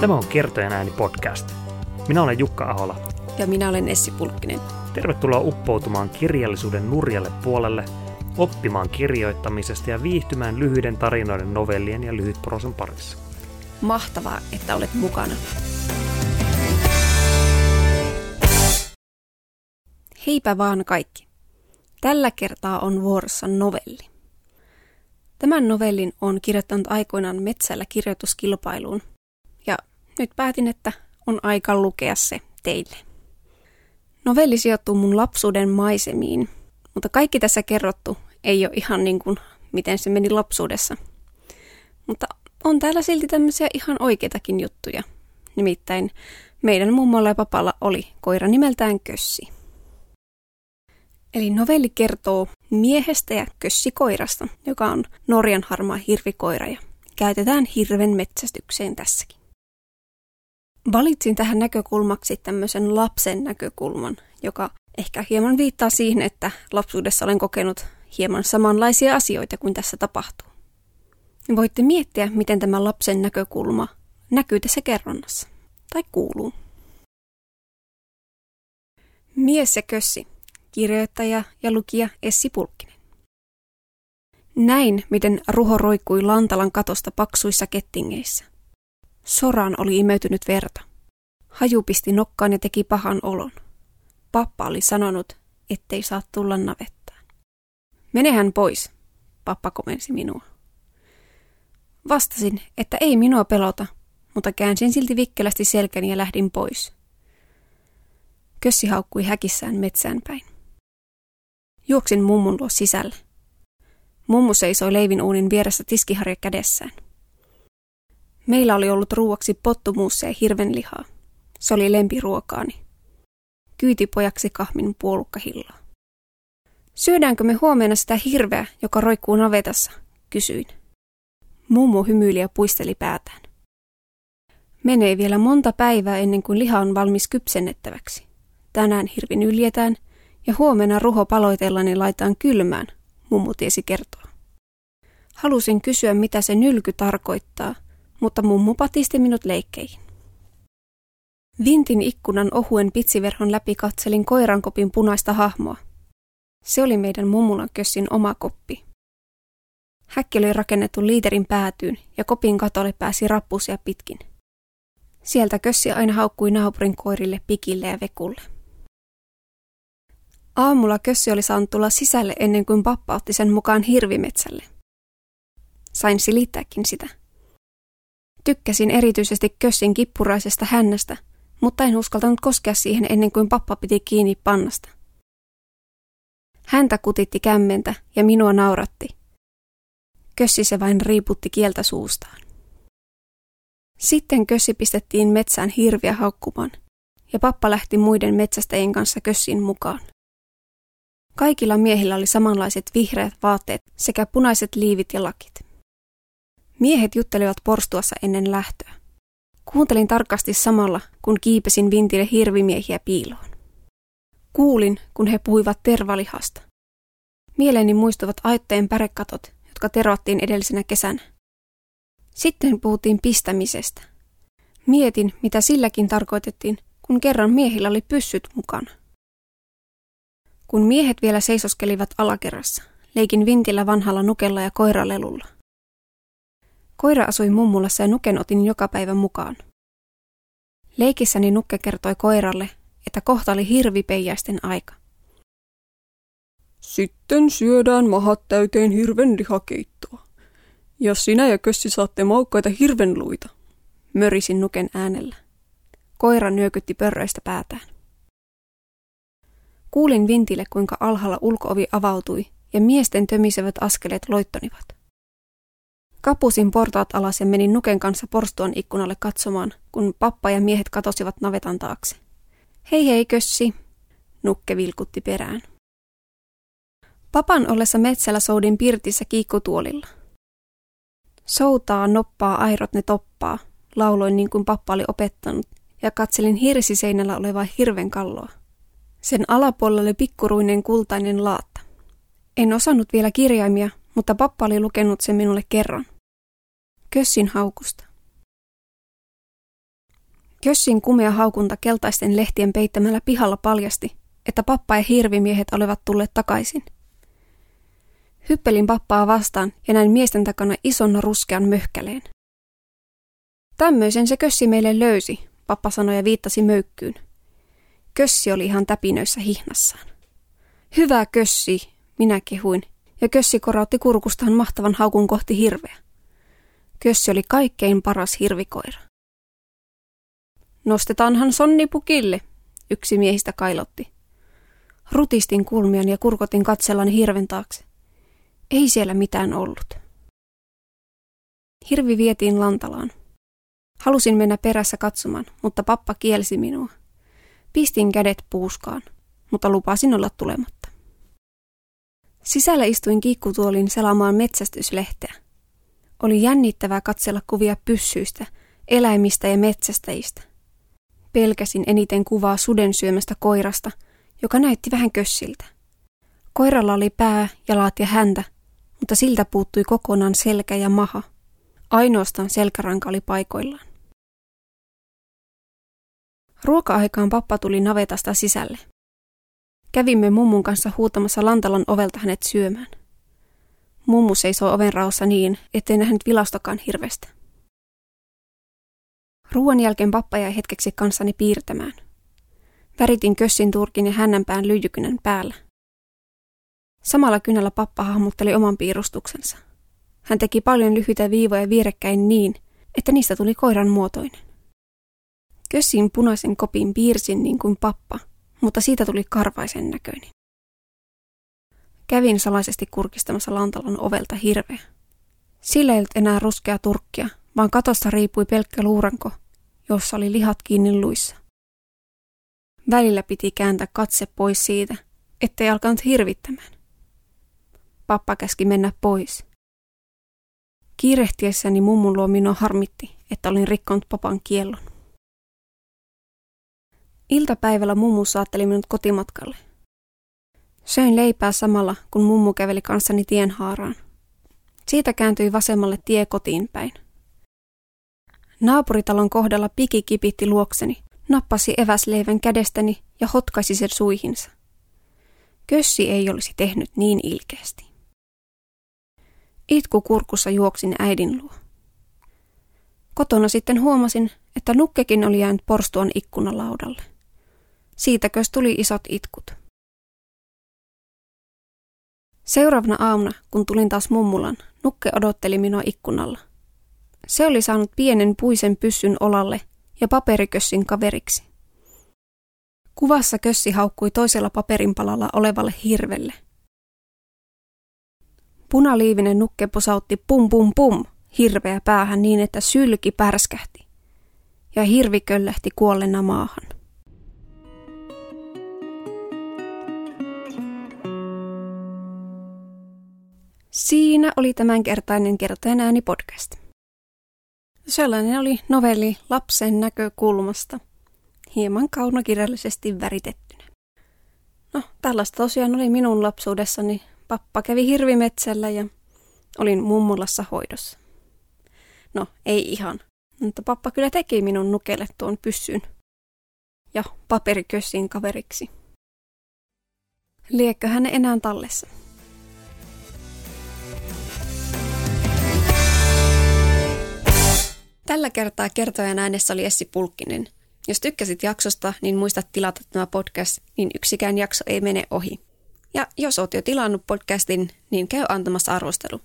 Tämä on Kertojen ääni podcast. Minä olen Jukka Ahola. Ja minä olen Essi Pulkkinen. Tervetuloa uppoutumaan kirjallisuuden nurjalle puolelle, oppimaan kirjoittamisesta ja viihtymään lyhyiden tarinoiden, novellien ja lyhytprosan parissa. Mahtavaa, että olet mukana. Heipä vaan kaikki. Tällä kertaa on vuorossa novelli. Tämän novellin on kirjoittanut aikoinaan Metsällä kirjoituskilpailuun, nyt päätin, että on aika lukea se teille. Novelli sijoittuu mun lapsuuden maisemiin, mutta kaikki tässä kerrottu ei ole ihan niin kuin miten se meni lapsuudessa. Mutta on täällä silti tämmöisiä ihan oikeitakin juttuja. Nimittäin meidän mummolla ja papalla oli koira nimeltään Kössi. Eli novelli kertoo miehestä ja kössikoirasta, joka on Norjan harmaa hirvikoira ja käytetään hirven metsästykseen tässäkin. Valitsin tähän näkökulmaksi tämmöisen lapsen näkökulman, joka ehkä hieman viittaa siihen, että lapsuudessa olen kokenut hieman samanlaisia asioita kuin tässä tapahtuu. Voitte miettiä, miten tämä lapsen näkökulma näkyy tässä kerronnassa tai kuuluu. Mies ja kössi kirjoittaja ja lukija Essi Pulkkinen. Näin, miten ruho roikkui Lantalan katosta paksuissa kettingeissä. Soran oli imeytynyt verta. Haju pisti nokkaan ja teki pahan olon. Pappa oli sanonut, ettei saa tulla navettaan. Menehän pois, pappa komensi minua. Vastasin, että ei minua pelota, mutta käänsin silti vikkelästi selkäni ja lähdin pois. Kössi haukkui häkissään metsään päin. Juoksin mummun luo sisälle. Mummu seisoi leivin uunin vieressä tiskiharja kädessään. Meillä oli ollut ruuaksi pottumuussa ja hirvenlihaa. Se oli lempiruokaani. Kyytipojaksi kahmin puolukkahillaa. Syödäänkö me huomenna sitä hirveä, joka roikkuu navetassa? Kysyin. Mummu hymyili ja puisteli päätään. Menee vielä monta päivää ennen kuin liha on valmis kypsennettäväksi. Tänään hirvin yljetään – ja huomenna ruho paloitellani laitaan kylmään, mummu tiesi kertoa. Halusin kysyä, mitä se nylky tarkoittaa, mutta mummu patisti minut leikkeihin. Vintin ikkunan ohuen pitsiverhon läpi katselin koirankopin punaista hahmoa. Se oli meidän mummulan kössin oma koppi. Häkki oli rakennettu liiterin päätyyn ja kopin katolle pääsi rappusia pitkin. Sieltä kössi aina haukkui naapurin koirille pikille ja vekulle. Aamulla kössi oli saanut tulla sisälle ennen kuin pappa otti sen mukaan hirvimetsälle. Sain silittääkin sitä. Tykkäsin erityisesti kössin kippuraisesta hännästä, mutta en uskaltanut koskea siihen ennen kuin pappa piti kiinni pannasta. Häntä kutitti kämmentä ja minua nauratti. Kössi se vain riiputti kieltä suustaan. Sitten kössi pistettiin metsään hirviä haukkumaan, ja pappa lähti muiden metsästäjien kanssa kössin mukaan. Kaikilla miehillä oli samanlaiset vihreät vaatteet sekä punaiset liivit ja lakit. Miehet juttelivat porstuassa ennen lähtöä. Kuuntelin tarkasti samalla, kun kiipesin vintille hirvimiehiä piiloon. Kuulin, kun he puhuivat tervalihasta. Mieleeni muistuvat aitteen pärekatot, jotka tervattiin edellisenä kesänä. Sitten puhuttiin pistämisestä. Mietin, mitä silläkin tarkoitettiin, kun kerran miehillä oli pyssyt mukana. Kun miehet vielä seisoskelivat alakerrassa, leikin vintillä vanhalla nukella ja koiralelulla. Koira asui mummulassa ja nuken otin joka päivä mukaan. Leikissäni nukke kertoi koiralle, että kohta oli hirvipeijaisten aika. Sitten syödään mahat täyteen hirven lihakeittoa. Ja sinä ja kössi saatte maukkaita hirvenluita, mörisin nuken äänellä. Koira nyökytti pörröistä päätään. Kuulin vintille, kuinka alhaalla ulkoovi avautui ja miesten tömisevät askeleet loittonivat. Kapusin portaat alas ja menin Nuken kanssa porstuan ikkunalle katsomaan, kun pappa ja miehet katosivat navetan taakse. Hei hei kössi, Nukke vilkutti perään. Papan ollessa metsällä soudin pirtissä kiikkutuolilla. Soutaa, noppaa, airot ne toppaa, lauloin niin kuin pappa oli opettanut, ja katselin hirsiseinällä olevaa hirven kalloa. Sen alapuolella oli pikkuruinen kultainen laatta. En osannut vielä kirjaimia, mutta pappa oli lukenut sen minulle kerran. Kössin haukusta. Kössin kumea haukunta keltaisten lehtien peittämällä pihalla paljasti, että pappa ja hirvimiehet olivat tulleet takaisin. Hyppelin pappaa vastaan ja näin miesten takana ison ruskean möhkäleen. Tämmöisen se kössi meille löysi, pappa sanoi ja viittasi möykkyyn. Kössi oli ihan täpinöissä hihnassaan. Hyvä kössi, minä kehuin, ja kössi korautti kurkustaan mahtavan haukun kohti hirveä. Kössi oli kaikkein paras hirvikoira. Nostetaanhan sonni pukille, yksi miehistä kailotti. Rutistin kulmian ja kurkotin katsellani hirven taakse. Ei siellä mitään ollut. Hirvi vietiin lantalaan. Halusin mennä perässä katsomaan, mutta pappa kielsi minua. Pistin kädet puuskaan, mutta lupasin olla tulematta. Sisällä istuin kiikkutuolin selamaan metsästyslehteä. Oli jännittävää katsella kuvia pyssyistä, eläimistä ja metsästäjistä. Pelkäsin eniten kuvaa suden syömästä koirasta, joka näytti vähän kössiltä. Koiralla oli pää, jalat ja häntä, mutta siltä puuttui kokonaan selkä ja maha. Ainoastaan selkäranka oli paikoillaan. Ruoka-aikaan pappa tuli navetasta sisälle. Kävimme mummun kanssa huutamassa Lantalon ovelta hänet syömään. Mummu seisoo oven raossa niin, ettei nähnyt vilastokaan hirvestä. Ruoan jälkeen pappa jäi hetkeksi kanssani piirtämään. Väritin kössin turkin ja hännänpään lyijykynän päällä. Samalla kynällä pappa hahmotteli oman piirustuksensa. Hän teki paljon lyhyitä viivoja vierekkäin niin, että niistä tuli koiran muotoinen. Kössin punaisen kopin piirsin niin kuin pappa, mutta siitä tuli karvaisen näköinen. Kävin salaisesti kurkistamassa Lantalon ovelta hirveä. Sillä ei ollut enää ruskea turkkia, vaan katosta riipui pelkkä luuranko, jossa oli lihat kiinni luissa. Välillä piti kääntää katse pois siitä, ettei alkanut hirvittämään. Pappa käski mennä pois. Kiirehtiessäni mummun luo minua harmitti, että olin rikkonut papan kiellon. Iltapäivällä mummu saatteli minut kotimatkalle. Söin leipää samalla, kun mummu käveli kanssani tienhaaraan. Siitä kääntyi vasemmalle tie kotiin päin. Naapuritalon kohdalla piki kipitti luokseni, nappasi eväsleivän kädestäni ja hotkaisi sen suihinsa. Kössi ei olisi tehnyt niin ilkeästi. Itku kurkussa juoksin äidin luo. Kotona sitten huomasin, että nukkekin oli jäänyt porstuan ikkunalaudalle. Siitäkös tuli isot itkut. Seuraavana aamuna, kun tulin taas mummulan, nukke odotteli minua ikkunalla. Se oli saanut pienen puisen pyssyn olalle ja paperikössin kaveriksi. Kuvassa kössi haukkui toisella paperinpalalla olevalle hirvelle. Punaliivinen nukke posautti pum pum pum hirveä päähän niin, että sylki pärskähti. Ja hirvi köllähti kuollena maahan. Siinä oli tämänkertainen Kertojen ääni podcast. Sellainen oli novelli lapsen näkökulmasta, hieman kaunokirjallisesti väritettynä. No, tällaista tosiaan oli minun lapsuudessani. Pappa kävi hirvimetsällä ja olin mummulassa hoidossa. No, ei ihan, mutta pappa kyllä teki minun nukelle tuon pyssyn ja paperikössin kaveriksi. Liekkö hän enää tallessa? Tällä kertaa kertojan äänessä oli Essi Pulkkinen. Jos tykkäsit jaksosta, niin muista tilata tämä podcast, niin yksikään jakso ei mene ohi. Ja jos oot jo tilannut podcastin, niin käy antamassa arvostelu.